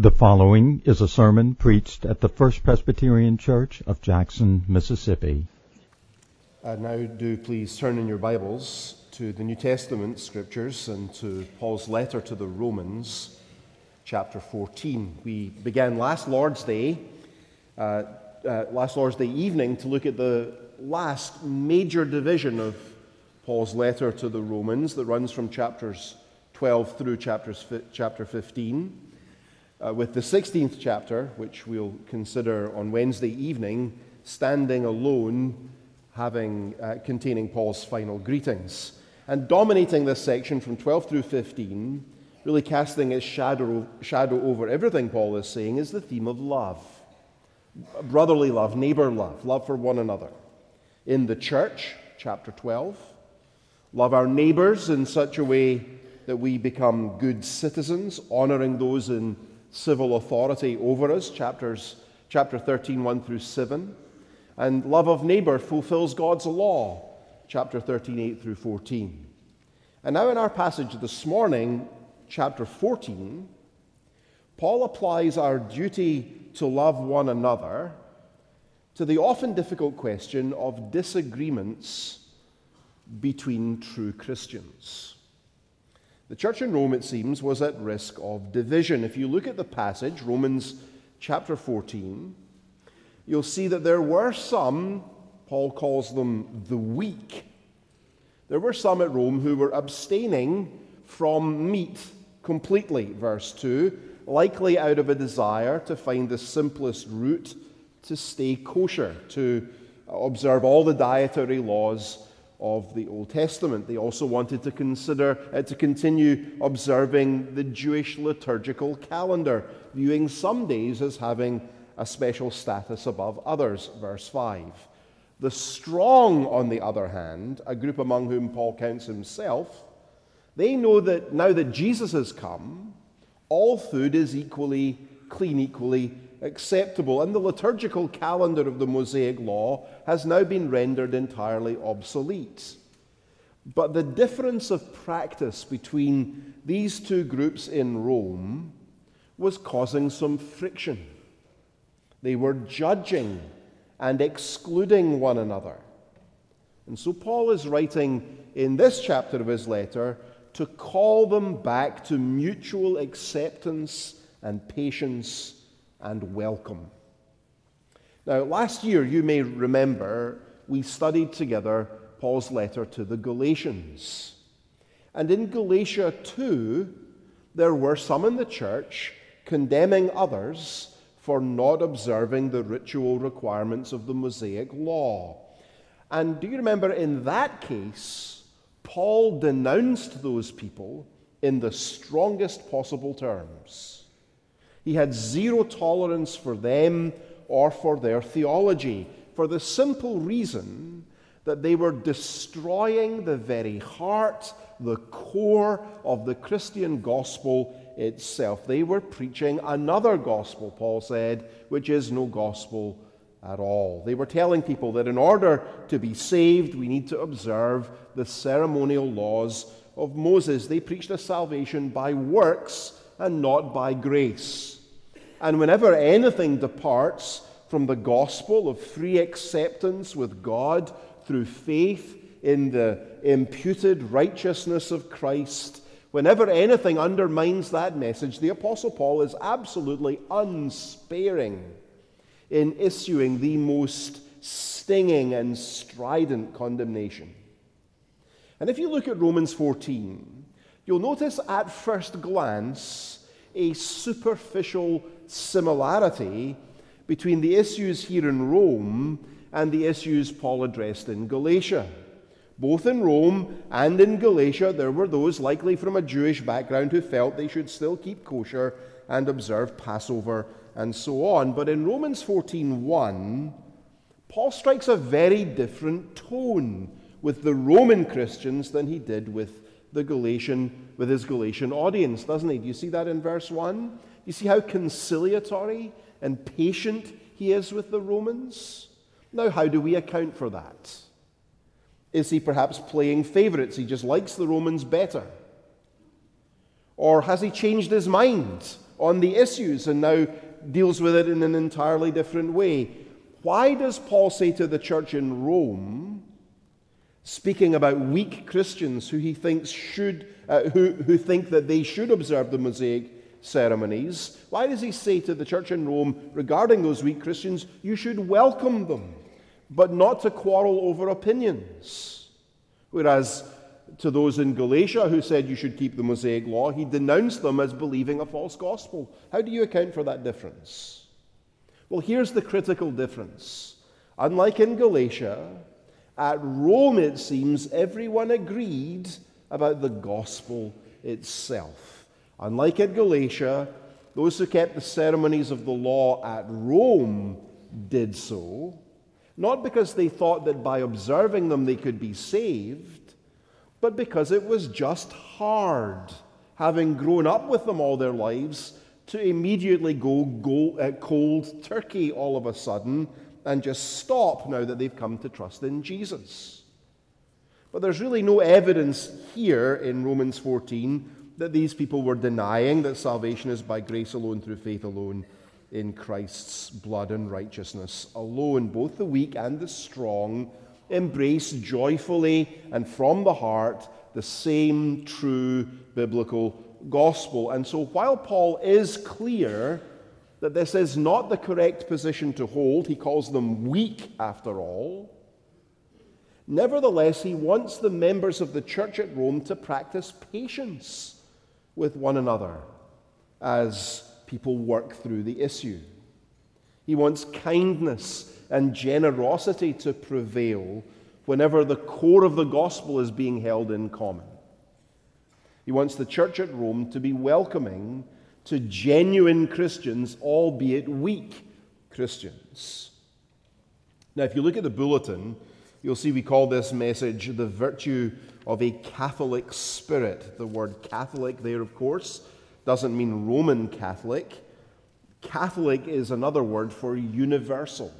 The following is a sermon preached at the First Presbyterian Church of Jackson, Mississippi. Uh, now, do please turn in your Bibles to the New Testament scriptures and to Paul's letter to the Romans, chapter 14. We began last Lord's Day, uh, uh, last Lord's Day evening, to look at the last major division of Paul's letter to the Romans that runs from chapters 12 through chapters, chapter 15 uh, with the 16th chapter, which we'll consider on Wednesday evening, standing alone, having, uh, containing Paul's final greetings. And dominating this section from 12 through 15, really casting its shadow, shadow over everything Paul is saying, is the theme of love brotherly love, neighbor love, love for one another. In the church, chapter 12, love our neighbors in such a way that we become good citizens, honoring those in civil authority over us, chapters, chapter 13, 1 through 7. And love of neighbor fulfills God's law, chapter 13, 8 through 14. And now in our passage this morning, chapter 14, Paul applies our duty to love one another to the often difficult question of disagreements between true Christians. The church in Rome, it seems, was at risk of division. If you look at the passage, Romans chapter 14, you'll see that there were some, Paul calls them the weak. There were some at Rome who were abstaining from meat completely, verse 2, likely out of a desire to find the simplest route to stay kosher, to observe all the dietary laws of the Old Testament. They also wanted to consider uh, to continue observing the Jewish liturgical calendar, viewing some days as having a special status above others. Verse 5. The strong, on the other hand, a group among whom Paul counts himself, they know that now that Jesus has come, all food is equally clean, equally acceptable, and the liturgical calendar of the Mosaic Law has now been rendered entirely obsolete. But the difference of practice between these two groups in Rome was causing some friction. They were judging and excluding one another. And so Paul is writing in this chapter of his letter to call them back to mutual acceptance and patience and welcome. Now, last year, you may remember, we studied together Paul's letter to the Galatians. And in Galatia 2, there were some in the church condemning others for not observing the ritual requirements of the Mosaic law. And do you remember in that case, Paul denounced those people in the strongest possible terms. He had zero tolerance for them or for their theology, for the simple reason that they were destroying the very heart, the core of the Christian gospel itself. They were preaching another gospel, Paul said, which is no gospel at all. They were telling people that in order to be saved, we need to observe the ceremonial laws of Moses. They preached a salvation by works and not by grace. And whenever anything departs from the gospel of free acceptance with God through faith in the imputed righteousness of Christ, whenever anything undermines that message, the Apostle Paul is absolutely unsparing in issuing the most stinging and strident condemnation. And if you look at Romans 14, you'll notice at first glance a superficial similarity between the issues here in Rome and the issues Paul addressed in Galatia. Both in Rome and in Galatia, there were those, likely from a Jewish background, who felt they should still keep kosher and observe Passover and so on. But in Romans 14:1, Paul strikes a very different tone with the Roman Christians than he did with the Galatian with his Galatian audience, doesn't he? Do you see that in verse 1? You see how conciliatory and patient he is with the Romans? Now, how do we account for that? Is he perhaps playing favorites? He just likes the Romans better. Or has he changed his mind on the issues and now deals with it in an entirely different way. Why does Paul say to the church in Rome, speaking about weak Christians who he thinks should, uh, who, who think that they should observe the Mosaic ceremonies, why does he say to the church in Rome regarding those weak Christians, you should welcome them, but not to quarrel over opinions? Whereas to those in Galatia who said you should keep the Mosaic law, he denounced them as believing a false gospel. How do you account for that difference? Well, here's the critical difference. Unlike in Galatia, at Rome, it seems, everyone agreed about the gospel itself. Unlike at Galatia, those who kept the ceremonies of the law at Rome did so, not because they thought that by observing them they could be saved, but because it was just hard, having grown up with them all their lives, to immediately go, uh, cold turkey all of a sudden and just stop now that they've come to trust in Jesus. But there's really no evidence here in Romans 14 that these people were denying that salvation is by grace alone, through faith alone, in Christ's blood and righteousness alone. Both the weak and the strong embrace joyfully and from the heart the same true biblical gospel. And so, while Paul is clear that this is not the correct position to hold, he calls them weak after all. Nevertheless, he wants the members of the church at Rome to practice patience with one another as people work through the issue. He wants kindness and generosity to prevail whenever the core of the gospel is being held in common. He wants the church at Rome to be welcoming to genuine Christians, albeit weak Christians. Now, if you look at the bulletin, you'll see we call this message the virtue of a Catholic spirit. The word Catholic there, of course, doesn't mean Roman Catholic. Catholic is another word for universal.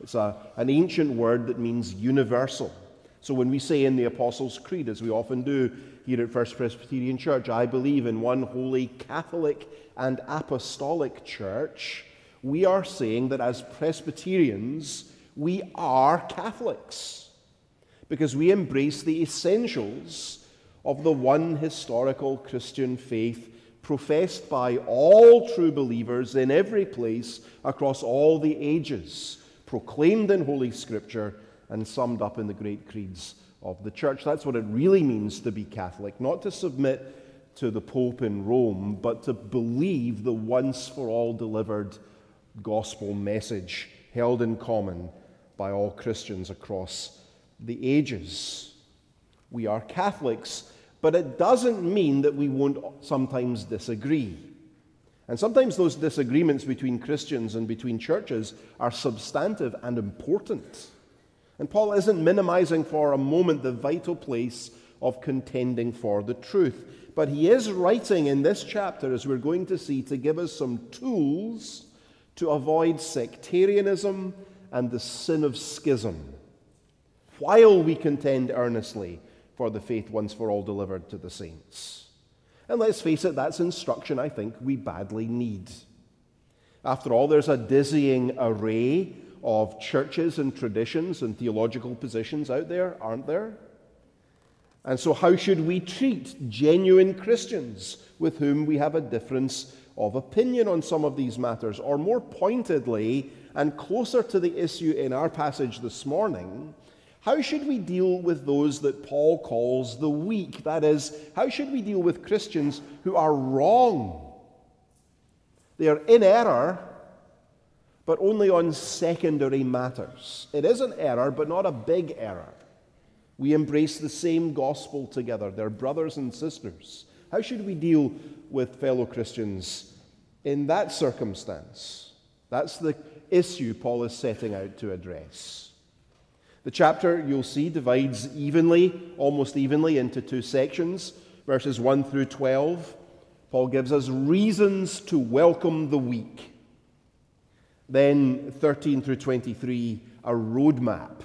It's a, an ancient word that means universal. So when we say in the Apostles' Creed, as we often do here at First Presbyterian Church, I believe in one holy Catholic and Apostolic Church, we are saying that as Presbyterians, we are Catholics because we embrace the essentials of the one historical Christian faith professed by all true believers in every place across all the ages proclaimed in Holy Scripture and summed up in the great creeds of the church. That's what it really means to be Catholic, not to submit to the Pope in Rome, but to believe the once for all delivered gospel message held in common by all Christians across the ages. We are Catholics, but it doesn't mean that we won't sometimes disagree. And sometimes those disagreements between Christians and between churches are substantive and important. And Paul isn't minimizing for a moment the vital place of contending for the truth. But he is writing in this chapter, as we're going to see, to give us some tools to avoid sectarianism and the sin of schism while we contend earnestly for the faith once for all delivered to the saints. And let's face it, that's instruction I think we badly need. After all, there's a dizzying array of churches and traditions and theological positions out there, aren't there? And so, how should we treat genuine Christians with whom we have a difference of opinion on some of these matters? Or more pointedly, and closer to the issue in our passage this morning, how should we deal with those that Paul calls the weak? That is, how should we deal with Christians who are wrong? They are in error, but only on secondary matters. It is an error, but not a big error. We embrace the same gospel together. They're brothers and sisters. How should we deal with fellow Christians in that circumstance? That's the issue Paul is setting out to address. The chapter, you'll see, divides evenly, almost evenly, into two sections, verses 1 through 12. Paul gives us reasons to welcome the weak. Then 13 through 23, a roadmap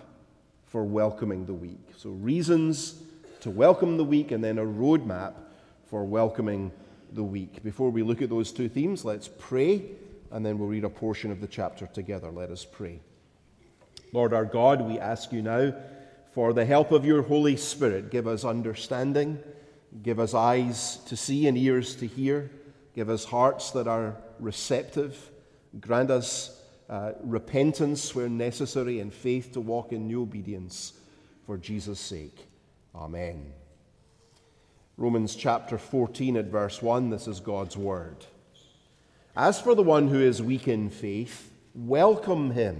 for welcoming the weak. So, reasons to welcome the weak, and then a roadmap for welcoming the weak. Before we look at those two themes, let's pray, and then we'll read a portion of the chapter together. Let us pray. Lord our God, we ask you now for the help of your Holy Spirit. Give us understanding, give us eyes to see and ears to hear, give us hearts that are receptive, grant us uh, repentance where necessary and faith to walk in new obedience for Jesus' sake. Amen. Romans chapter 14 at verse 1, this is God's word. As for the one who is weak in faith, welcome him,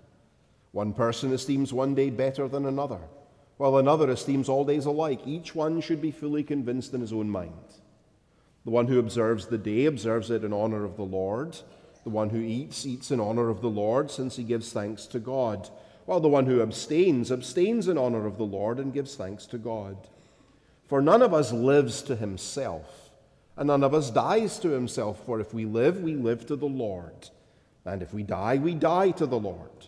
One person esteems one day better than another, while another esteems all days alike. Each one should be fully convinced in his own mind. The one who observes the day observes it in honor of the Lord. The one who eats, eats in honor of the Lord, since he gives thanks to God, while the one who abstains, abstains in honor of the Lord and gives thanks to God. For none of us lives to himself and none of us dies to himself, for if we live, we live to the Lord. And if we die, we die to the Lord.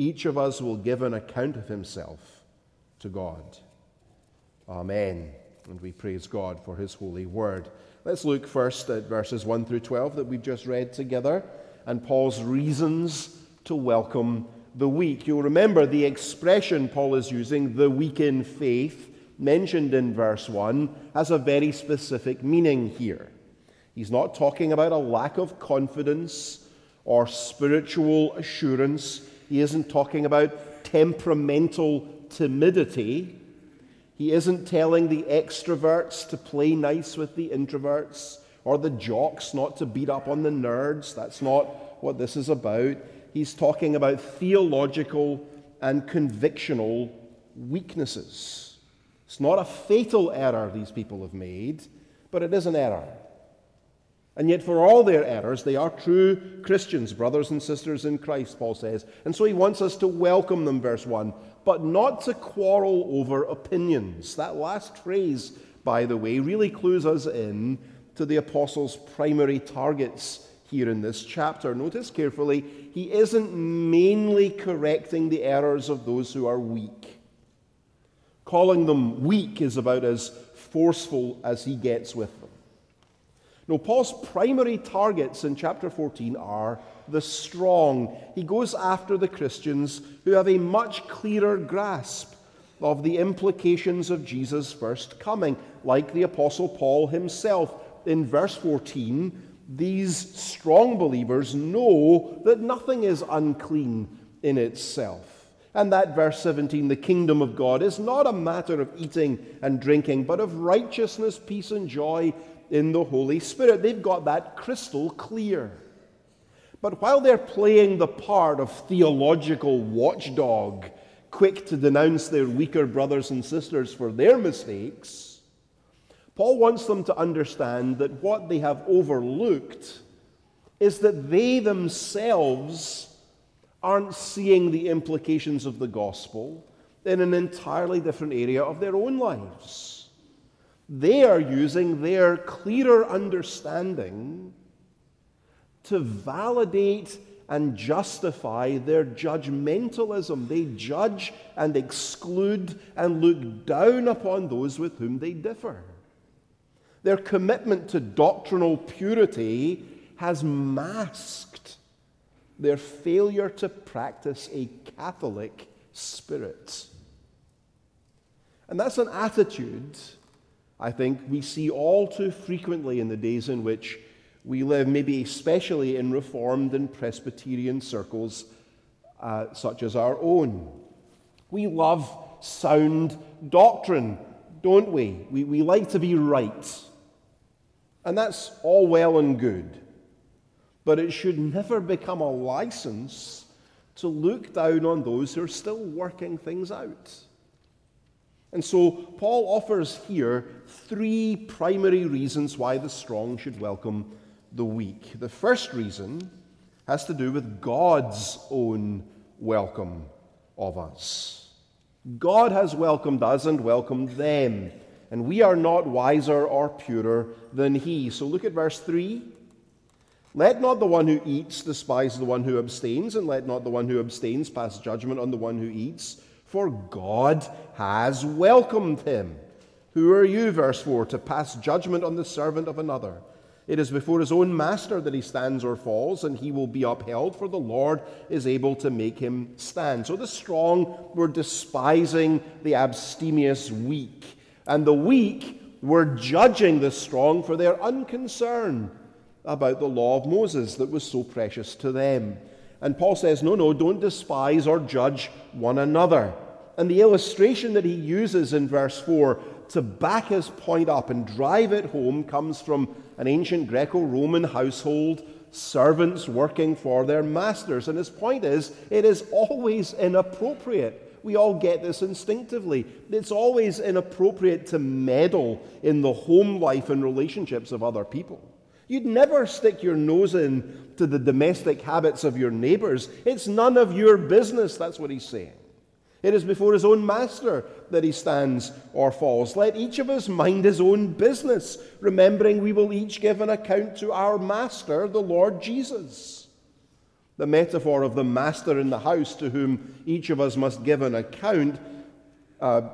each of us will give an account of himself to God. Amen. And we praise God for his holy word. Let's look first at verses 1 through 12 that we've just read together and Paul's reasons to welcome the weak. You'll remember the expression Paul is using, the weak in faith mentioned in verse 1 has a very specific meaning here. He's not talking about a lack of confidence or spiritual assurance. He isn't talking about temperamental timidity. He isn't telling the extroverts to play nice with the introverts or the jocks not to beat up on the nerds. That's not what this is about. He's talking about theological and convictional weaknesses. It's not a fatal error these people have made, but it is an error. And yet, for all their errors, they are true Christians, brothers and sisters in Christ, Paul says. And so he wants us to welcome them, verse 1, but not to quarrel over opinions. That last phrase, by the way, really clues us in to the apostles' primary targets here in this chapter. Notice carefully, he isn't mainly correcting the errors of those who are weak. Calling them weak is about as forceful as he gets with. No, Paul's primary targets in chapter 14 are the strong. He goes after the Christians who have a much clearer grasp of the implications of Jesus' first coming, like the Apostle Paul himself. In verse 14, these strong believers know that nothing is unclean in itself. And that verse 17, the kingdom of God, is not a matter of eating and drinking, but of righteousness, peace, and joy in the Holy Spirit. They've got that crystal clear. But while they're playing the part of theological watchdog, quick to denounce their weaker brothers and sisters for their mistakes, Paul wants them to understand that what they have overlooked is that they themselves aren't seeing the implications of the gospel in an entirely different area of their own lives. They are using their clearer understanding to validate and justify their judgmentalism. They judge and exclude and look down upon those with whom they differ. Their commitment to doctrinal purity has masked their failure to practice a Catholic spirit. And that's an attitude I think we see all too frequently in the days in which We live, maybe especially in Reformed and Presbyterian circles uh, such as our own. We love sound doctrine, don't we? we? We like to be right. And that's all well and good. But it should never become a license to look down on those who are still working things out. And so Paul offers here three primary reasons why the strong should welcome the weak. The first reason has to do with God's own welcome of us. God has welcomed us and welcomed them, and we are not wiser or purer than He. So look at verse 3. Let not the one who eats despise the one who abstains, and let not the one who abstains pass judgment on the one who eats, for God has welcomed him. Who are you, verse 4, to pass judgment on the servant of another? It is before his own master that he stands or falls, and he will be upheld, for the Lord is able to make him stand. So the strong were despising the abstemious weak, and the weak were judging the strong for their unconcern about the law of Moses that was so precious to them. And Paul says, no, no, don't despise or judge one another. And the illustration that he uses in verse 4 to back his point up and drive it home comes from an ancient Greco Roman household, servants working for their masters. And his point is, it is always inappropriate. We all get this instinctively. It's always inappropriate to meddle in the home life and relationships of other people. You'd never stick your nose in to the domestic habits of your neighbors. It's none of your business, that's what he's saying. It is before his own master that he stands or falls. Let each of us mind his own business, remembering we will each give an account to our master, the Lord Jesus. The metaphor of the master in the house to whom each of us must give an account, uh,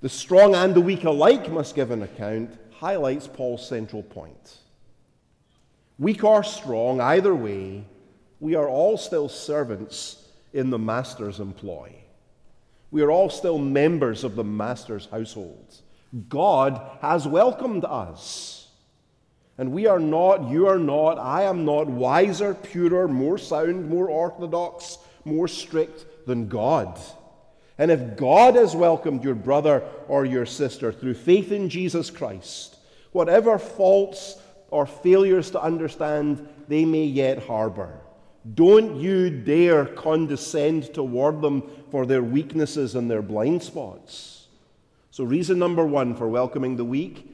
the strong and the weak alike must give an account, highlights Paul's central point. Weak or strong, either way, we are all still servants in the master's employ. We are all still members of the Master's household. God has welcomed us. And we are not, you are not, I am not wiser, purer, more sound, more orthodox, more strict than God. And if God has welcomed your brother or your sister through faith in Jesus Christ, whatever faults or failures to understand they may yet harbor, don't you dare condescend toward them for their weaknesses and their blind spots. So, reason number one for welcoming the weak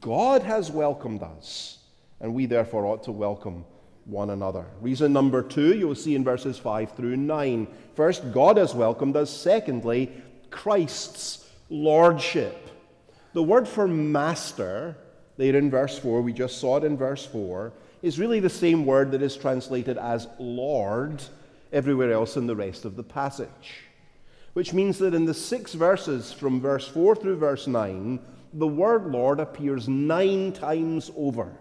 God has welcomed us, and we therefore ought to welcome one another. Reason number two, you'll see in verses 5 through 9. First, God has welcomed us. Secondly, Christ's lordship. The word for master, there in verse 4, we just saw it in verse 4, is really the same word that is translated as Lord everywhere else in the rest of the passage. Which means that in the six verses from verse 4 through verse 9, the word Lord appears nine times over.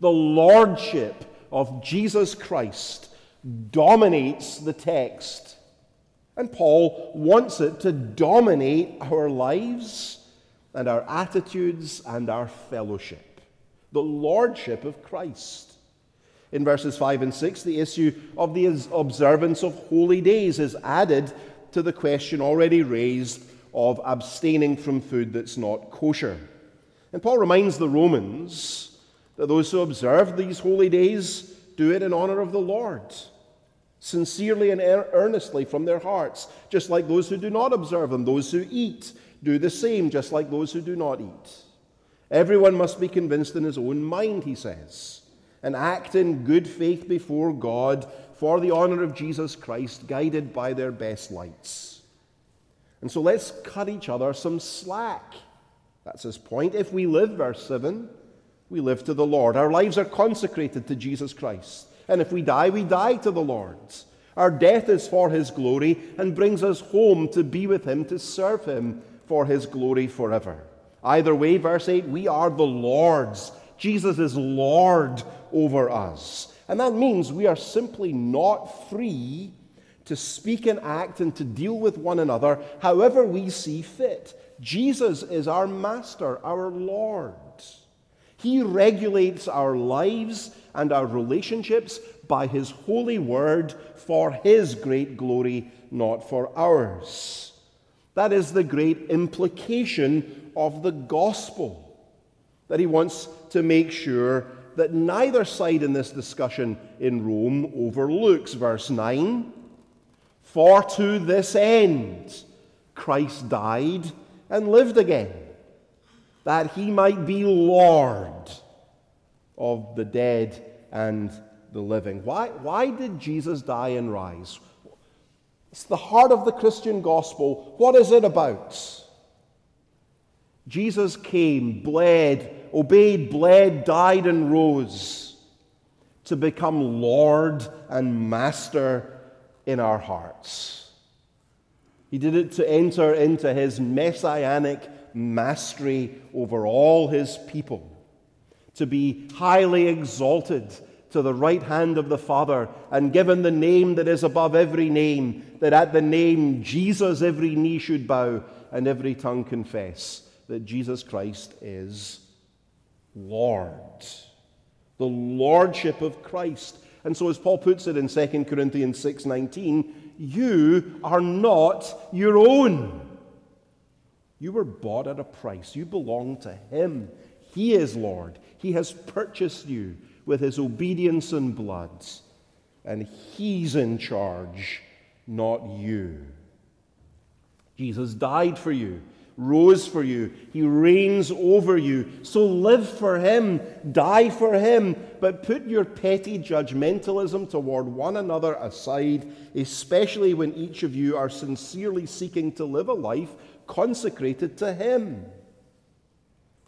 The lordship of Jesus Christ dominates the text. And Paul wants it to dominate our lives and our attitudes and our fellowship the lordship of Christ. In verses 5 and 6, the issue of the observance of holy days is added to the question already raised of abstaining from food that's not kosher. And Paul reminds the Romans that those who observe these holy days do it in honor of the Lord, sincerely and earnestly from their hearts, just like those who do not observe them. Those who eat do the same, just like those who do not eat. Everyone must be convinced in his own mind, he says, and act in good faith before God for the honor of Jesus Christ, guided by their best lights. And so let's cut each other some slack. That's his point. If we live, verse 7, we live to the Lord. Our lives are consecrated to Jesus Christ. And if we die, we die to the Lord. Our death is for his glory and brings us home to be with him, to serve him for his glory forever. Either way, verse 8, we are the Lord's. Jesus is Lord over us. And that means we are simply not free to speak and act and to deal with one another however we see fit. Jesus is our Master, our Lord. He regulates our lives and our relationships by His holy word for His great glory, not for ours. That is the great implication of the gospel, that He wants to make sure that neither side in this discussion in Rome overlooks. Verse 9 For to this end Christ died and lived again, that he might be Lord of the dead and the living. Why, why did Jesus die and rise? It's the heart of the Christian gospel. What is it about? Jesus came, bled, obeyed, bled, died, and rose to become Lord and Master in our hearts. He did it to enter into his messianic mastery over all his people, to be highly exalted to the right hand of the Father and given the name that is above every name, that at the name Jesus every knee should bow and every tongue confess that Jesus Christ is Lord. The lordship of Christ. And so as Paul puts it in 2 Corinthians 6:19, you are not your own. You were bought at a price. You belong to him. He is Lord. He has purchased you with his obedience and blood. And he's in charge, not you. Jesus died for you, rose for you, he reigns over you. So live for him, die for him, but put your petty judgmentalism toward one another aside, especially when each of you are sincerely seeking to live a life consecrated to him.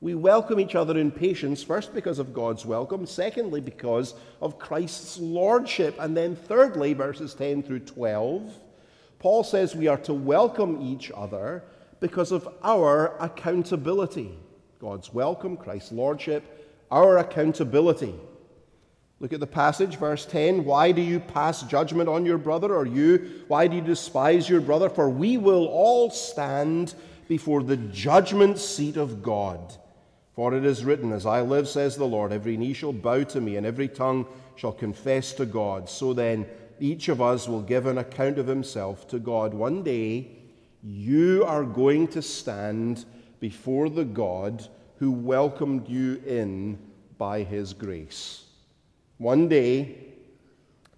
We welcome each other in patience, first because of God's welcome, secondly because of Christ's lordship, and then thirdly, verses 10 through 12, Paul says we are to welcome each other because of our accountability. God's welcome, Christ's lordship, our accountability. Look at the passage, verse 10. Why do you pass judgment on your brother, or you? Why do you despise your brother? For we will all stand before the judgment seat of God. For it is written, As I live, says the Lord, every knee shall bow to me, and every tongue shall confess to God. So then, each of us will give an account of himself to God. One day, you are going to stand before the God who welcomed you in by his grace. One day,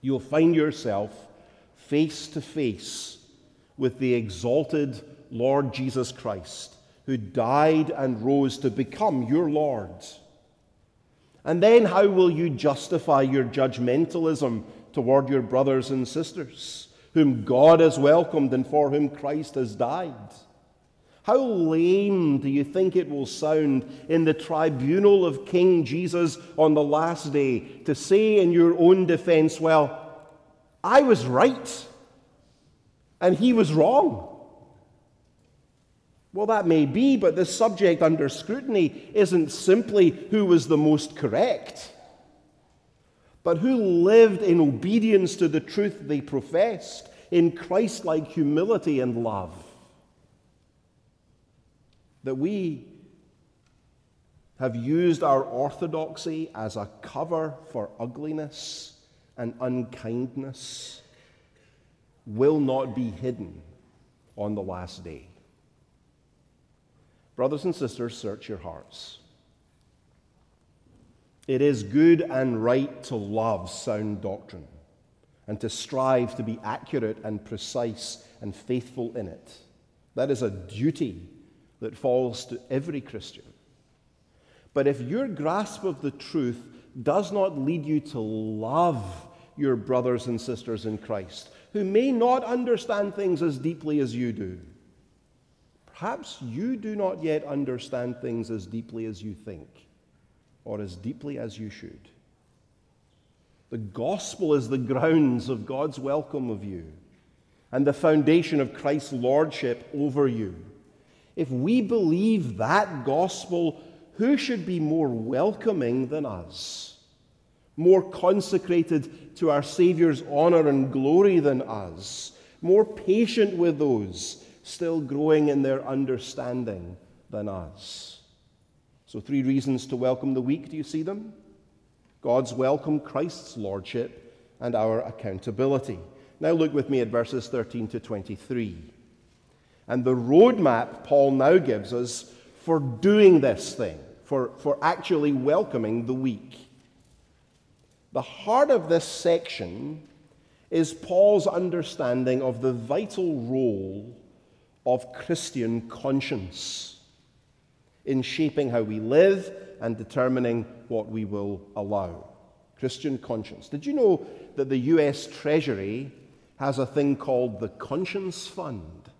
you'll find yourself face to face with the exalted Lord Jesus Christ who died and rose to become your Lord? And then how will you justify your judgmentalism toward your brothers and sisters, whom God has welcomed and for whom Christ has died? How lame do you think it will sound in the tribunal of King Jesus on the last day to say in your own defense, Well, I was right and he was wrong? Well, that may be, but the subject under scrutiny isn't simply who was the most correct, but who lived in obedience to the truth they professed in Christ like humility and love. That we have used our orthodoxy as a cover for ugliness and unkindness will not be hidden on the last day. Brothers and sisters, search your hearts. It is good and right to love sound doctrine and to strive to be accurate and precise and faithful in it. That is a duty that falls to every Christian. But if your grasp of the truth does not lead you to love your brothers and sisters in Christ, who may not understand things as deeply as you do, Perhaps you do not yet understand things as deeply as you think, or as deeply as you should. The gospel is the grounds of God's welcome of you and the foundation of Christ's lordship over you. If we believe that gospel, who should be more welcoming than us? More consecrated to our Savior's honor and glory than us? More patient with those still growing in their understanding than us. So, three reasons to welcome the weak. Do you see them? God's welcome, Christ's lordship, and our accountability. Now, look with me at verses 13 to 23. And the roadmap Paul now gives us for doing this thing, for, for actually welcoming the weak. The heart of this section is Paul's understanding of the vital role of Christian conscience in shaping how we live and determining what we will allow. Christian conscience. Did you know that the US Treasury has a thing called the Conscience Fund?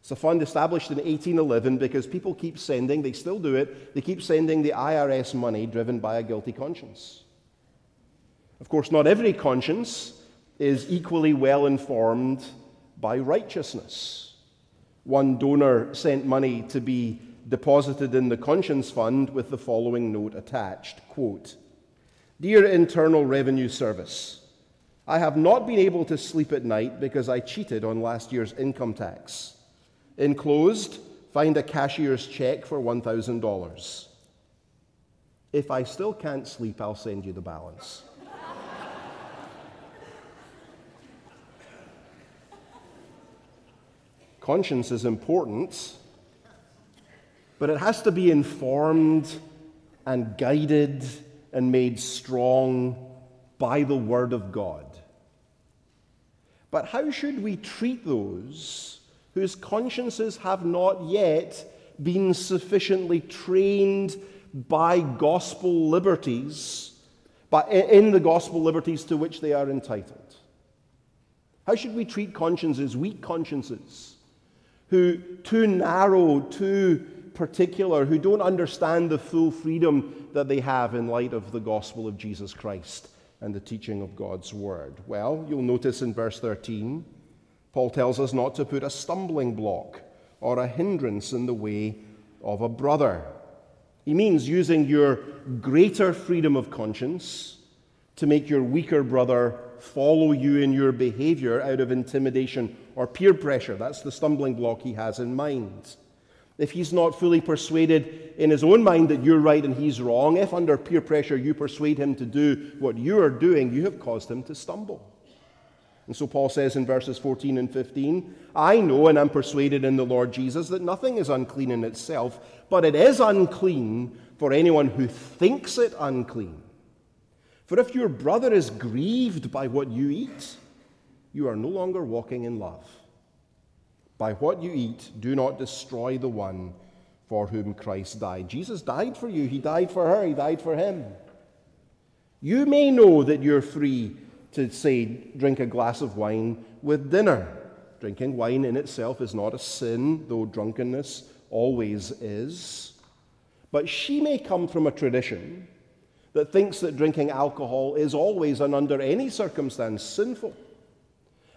It's a fund established in 1811 because people keep sending, they still do it, they keep sending the IRS money driven by a guilty conscience. Of course, not every conscience is equally well informed by righteousness. One donor sent money to be deposited in the conscience fund with the following note attached quote, Dear Internal Revenue Service, I have not been able to sleep at night because I cheated on last year's income tax. Enclosed, find a cashier's check for $1,000. If I still can't sleep, I'll send you the balance. Conscience is important, but it has to be informed and guided and made strong by the Word of God. But how should we treat those whose consciences have not yet been sufficiently trained by gospel liberties, but in the gospel liberties to which they are entitled. How should we treat consciences, weak consciences, who too narrow, too particular, who don't understand the full freedom that they have in light of the gospel of Jesus Christ and the teaching of God's word? Well, you'll notice in verse 13 Paul tells us not to put a stumbling block or a hindrance in the way of a brother. He means using your greater freedom of conscience to make your weaker brother follow you in your behavior out of intimidation or peer pressure. That's the stumbling block he has in mind. If he's not fully persuaded in his own mind that you're right and he's wrong, if under peer pressure you persuade him to do what you are doing, you have caused him to stumble. And so Paul says in verses 14 and 15, I know and am persuaded in the Lord Jesus that nothing is unclean in itself, but it is unclean for anyone who thinks it unclean. For if your brother is grieved by what you eat, you are no longer walking in love. By what you eat, do not destroy the one for whom Christ died. Jesus died for you, He died for her, He died for him. You may know that you're free to say, drink a glass of wine with dinner. Drinking wine in itself is not a sin, though drunkenness always is. But she may come from a tradition that thinks that drinking alcohol is always and under any circumstance sinful.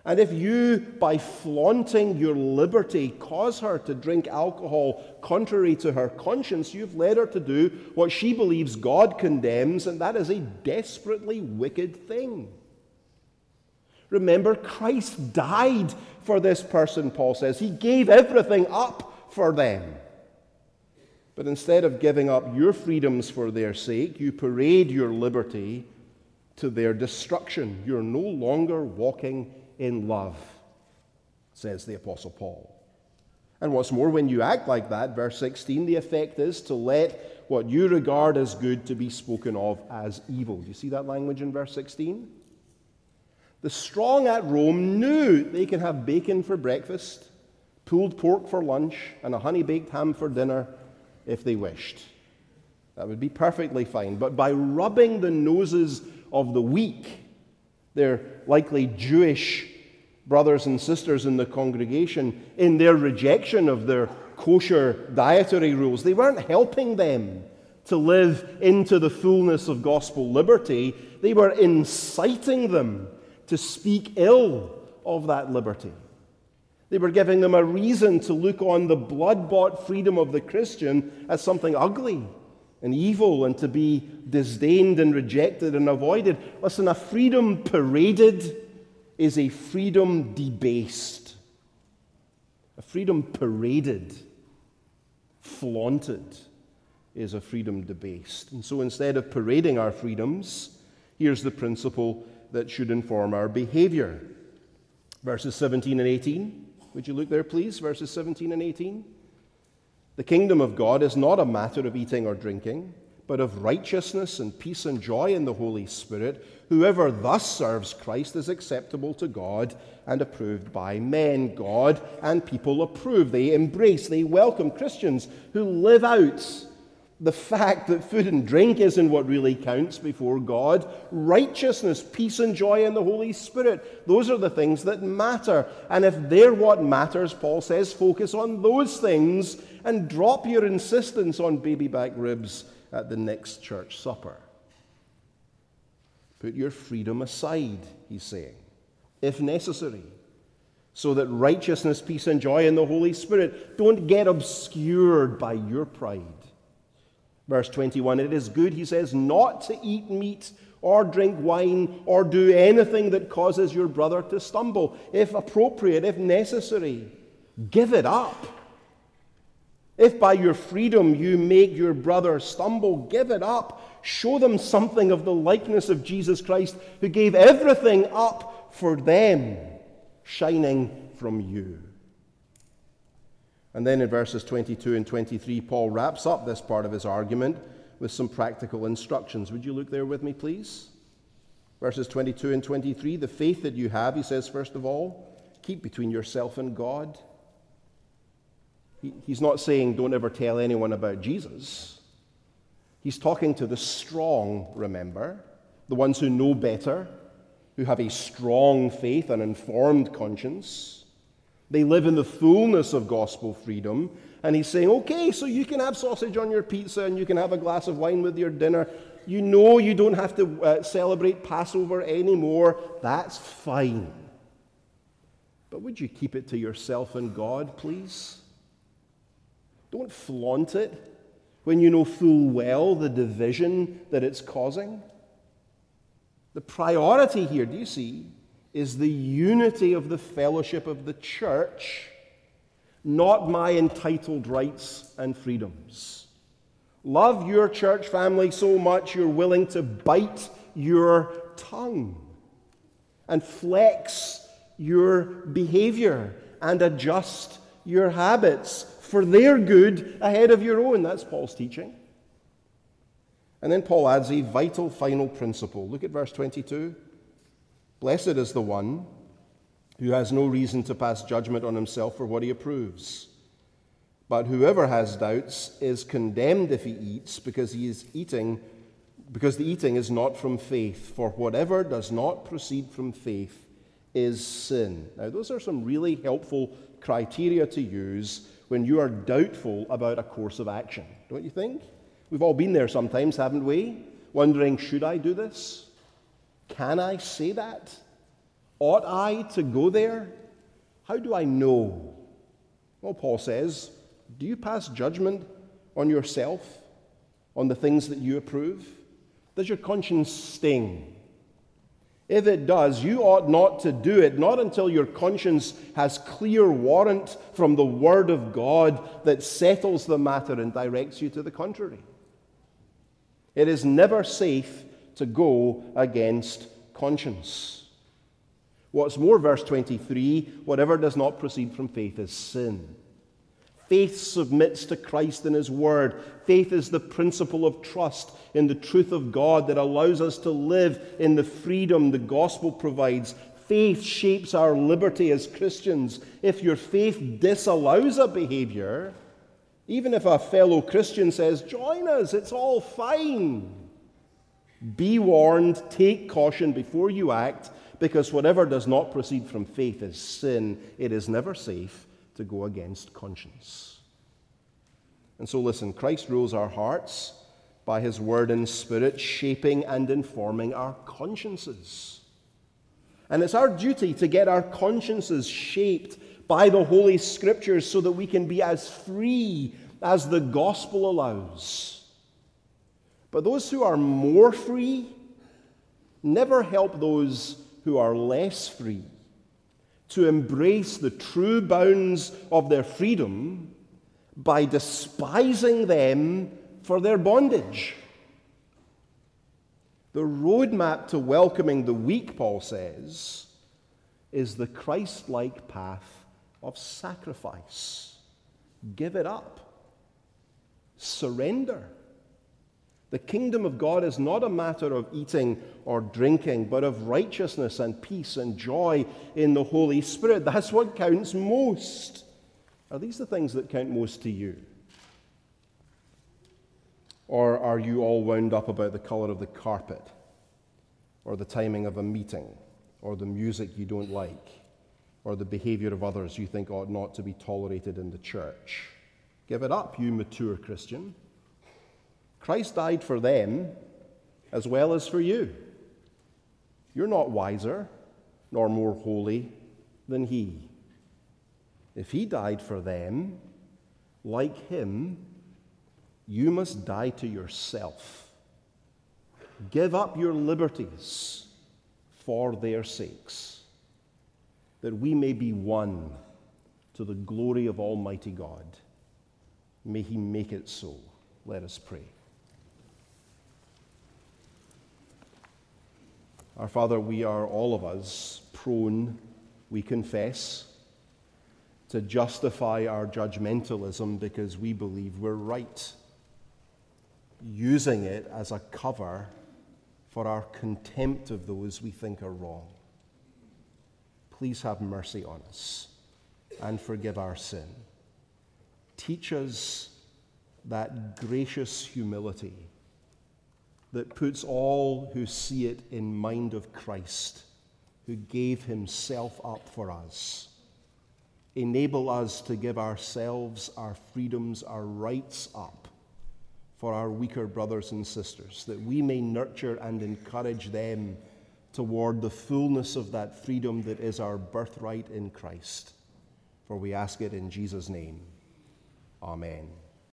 And if you, by flaunting your liberty, cause her to drink alcohol contrary to her conscience, you've led her to do what she believes God condemns, and that is a desperately wicked thing. Remember, Christ died for this person, Paul says. He gave everything up for them. But instead of giving up your freedoms for their sake, you parade your liberty to their destruction. You're no longer walking in love, says the Apostle Paul. And what's more, when you act like that, verse 16, the effect is to let what you regard as good to be spoken of as evil. Do you see that language in verse 16? The strong at Rome knew they could have bacon for breakfast, pulled pork for lunch, and a honey baked ham for dinner if they wished. That would be perfectly fine. But by rubbing the noses of the weak, their likely Jewish brothers and sisters in the congregation, in their rejection of their kosher dietary rules, they weren't helping them to live into the fullness of gospel liberty. They were inciting them to speak ill of that liberty. They were giving them a reason to look on the blood bought freedom of the Christian as something ugly and evil and to be disdained and rejected and avoided. Listen, a freedom paraded is a freedom debased. A freedom paraded, flaunted, is a freedom debased. And so instead of parading our freedoms, here's the principle that should inform our behavior. Verses 17 and 18. Would you look there, please? Verses 17 and 18. The kingdom of God is not a matter of eating or drinking, but of righteousness and peace and joy in the Holy Spirit. Whoever thus serves Christ is acceptable to God and approved by men. God and people approve, they embrace, they welcome Christians who live out the fact that food and drink isn't what really counts before God. Righteousness, peace, and joy in the Holy Spirit, those are the things that matter. And if they're what matters, Paul says, focus on those things and drop your insistence on baby back ribs at the next church supper. Put your freedom aside, he's saying, if necessary, so that righteousness, peace, and joy in the Holy Spirit don't get obscured by your pride. Verse 21 It is good, he says, not to eat meat or drink wine or do anything that causes your brother to stumble. If appropriate, if necessary, give it up. If by your freedom you make your brother stumble, give it up. Show them something of the likeness of Jesus Christ, who gave everything up for them, shining from you. And then in verses 22 and 23, Paul wraps up this part of his argument with some practical instructions. Would you look there with me, please? Verses 22 and 23 The faith that you have, he says, first of all, keep between yourself and God. He's not saying don't ever tell anyone about Jesus. He's talking to the strong, remember, the ones who know better, who have a strong faith and informed conscience. They live in the fullness of gospel freedom. And he's saying, okay, so you can have sausage on your pizza and you can have a glass of wine with your dinner. You know you don't have to uh, celebrate Passover anymore. That's fine. But would you keep it to yourself and God, please? Don't flaunt it when you know full well the division that it's causing. The priority here, do you see, is the unity of the fellowship of the church, not my entitled rights and freedoms. Love your church family so much you're willing to bite your tongue and flex your behavior and adjust your habits for their good ahead of your own. That's Paul's teaching. And then Paul adds a vital final principle. Look at verse 22. Blessed is the one who has no reason to pass judgment on himself for what he approves. But whoever has doubts is condemned if he eats because he is eating because the eating is not from faith for whatever does not proceed from faith is sin. Now those are some really helpful criteria to use when you are doubtful about a course of action, don't you think? We've all been there sometimes, haven't we? Wondering, should I do this? Can I say that? Ought I to go there? How do I know? Well, Paul says, Do you pass judgment on yourself, on the things that you approve? Does your conscience sting? If it does, you ought not to do it, not until your conscience has clear warrant from the Word of God that settles the matter and directs you to the contrary. It is never safe to go against conscience. What's more, verse 23 whatever does not proceed from faith is sin. Faith submits to Christ and His Word. Faith is the principle of trust in the truth of God that allows us to live in the freedom the gospel provides. Faith shapes our liberty as Christians. If your faith disallows a behavior, even if a fellow Christian says, Join us, it's all fine, be warned, take caution before you act, because whatever does not proceed from faith is sin. It is never safe to go against conscience. And so, listen, Christ rules our hearts by his word and spirit, shaping and informing our consciences. And it's our duty to get our consciences shaped by the Holy Scriptures so that we can be as free as the gospel allows. But those who are more free never help those who are less free to embrace the true bounds of their freedom by despising them for their bondage. The roadmap to welcoming the weak, Paul says, is the Christ like path of sacrifice. Give it up, surrender. The kingdom of God is not a matter of eating or drinking, but of righteousness and peace and joy in the Holy Spirit. That's what counts most. Are these the things that count most to you? Or are you all wound up about the color of the carpet, or the timing of a meeting, or the music you don't like, or the behavior of others you think ought not to be tolerated in the church? Give it up, you mature Christian. Christ died for them as well as for you. You're not wiser nor more holy than He. If He died for them, like Him, you must die to yourself. Give up your liberties for their sakes, that we may be one to the glory of Almighty God. May He make it so. Let us pray. Our Father, we are all of us prone, we confess, to justify our judgmentalism because we believe we're right using it as a cover for our contempt of those we think are wrong. Please have mercy on us and forgive our sin. Teach us that gracious humility that puts all who see it in mind of Christ, who gave himself up for us. Enable us to give ourselves, our freedoms, our rights up for our weaker brothers and sisters, that we may nurture and encourage them toward the fullness of that freedom that is our birthright in Christ. For we ask it in Jesus' name. Amen.